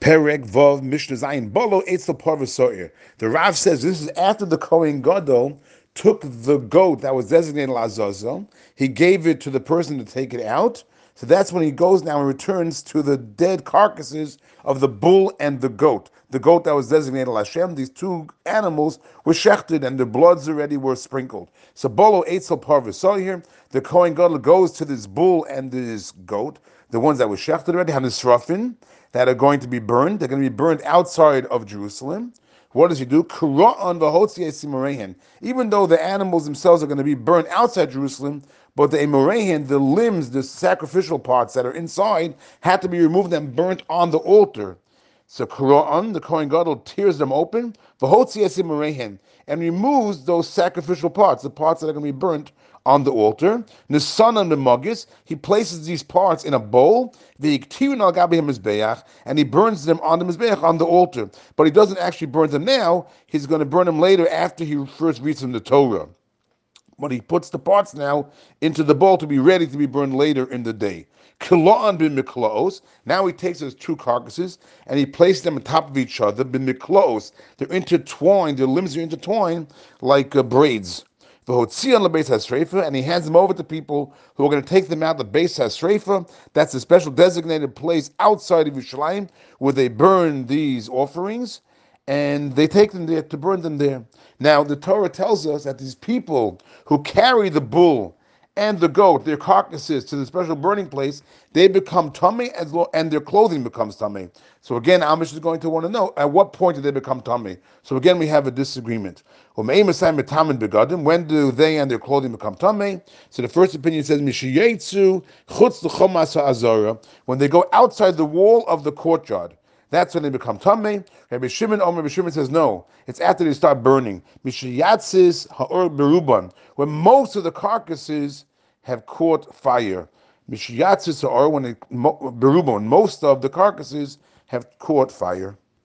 Perek Vav Mishnah Zayin Bolo Eitzel Parvasoir. The Rav says this is after the Kohen Gadol took the goat that was designated Lazazel. He gave it to the person to take it out. So that's when he goes now and returns to the dead carcasses of the bull and the goat. The goat that was designated Hashem, these two animals were shechted and their bloods already were sprinkled. So Bolo Eitzel Parvasoir here, the Kohen Gadol goes to this bull and this goat, the ones that were shechted already, Hanisrafin that are going to be burned. They're going to be burned outside of Jerusalem. What does he do? Even though the animals themselves are going to be burned outside Jerusalem, but the Emorehin, the limbs, the sacrificial parts that are inside, had to be removed and burnt on the altar. So Kra'an, the Kohen Gadol tears them open, and removes those sacrificial parts, the parts that are going to be burnt on the altar. Nisan and the Magis, he places these parts in a bowl, the and he burns them on the Mizbeach on the altar. But he doesn't actually burn them now, he's going to burn them later after he first reads them the Torah. But he puts the parts now into the bowl to be ready to be burned later in the day. Kila'an bin. Now he takes those two carcasses and he places them on top of each other. Bin miklaos. They're intertwined. Their limbs are intertwined like uh, braids and he hands them over to people who are going to take them out the Beis HaSreifa. That's a special designated place outside of Yerushalayim where they burn these offerings and they take them there to burn them there. Now, the Torah tells us that these people who carry the bull and the goat, their carcasses, to the special burning place, they become tamei well, and their clothing becomes tamei. So again, Amish is going to want to know at what point do they become tamei. So again, we have a disagreement. Um, when do they and their clothing become tamei? So the first opinion says when they go outside the wall of the courtyard. That's when they become tamei. Rabbi Shimon Omer Rabbi Shimon says no. It's after they start burning. Mishayatzis ha'or beruban, when most of the carcasses have caught fire. Mishayatzis ha'or when they beruban, most of the carcasses have caught fire.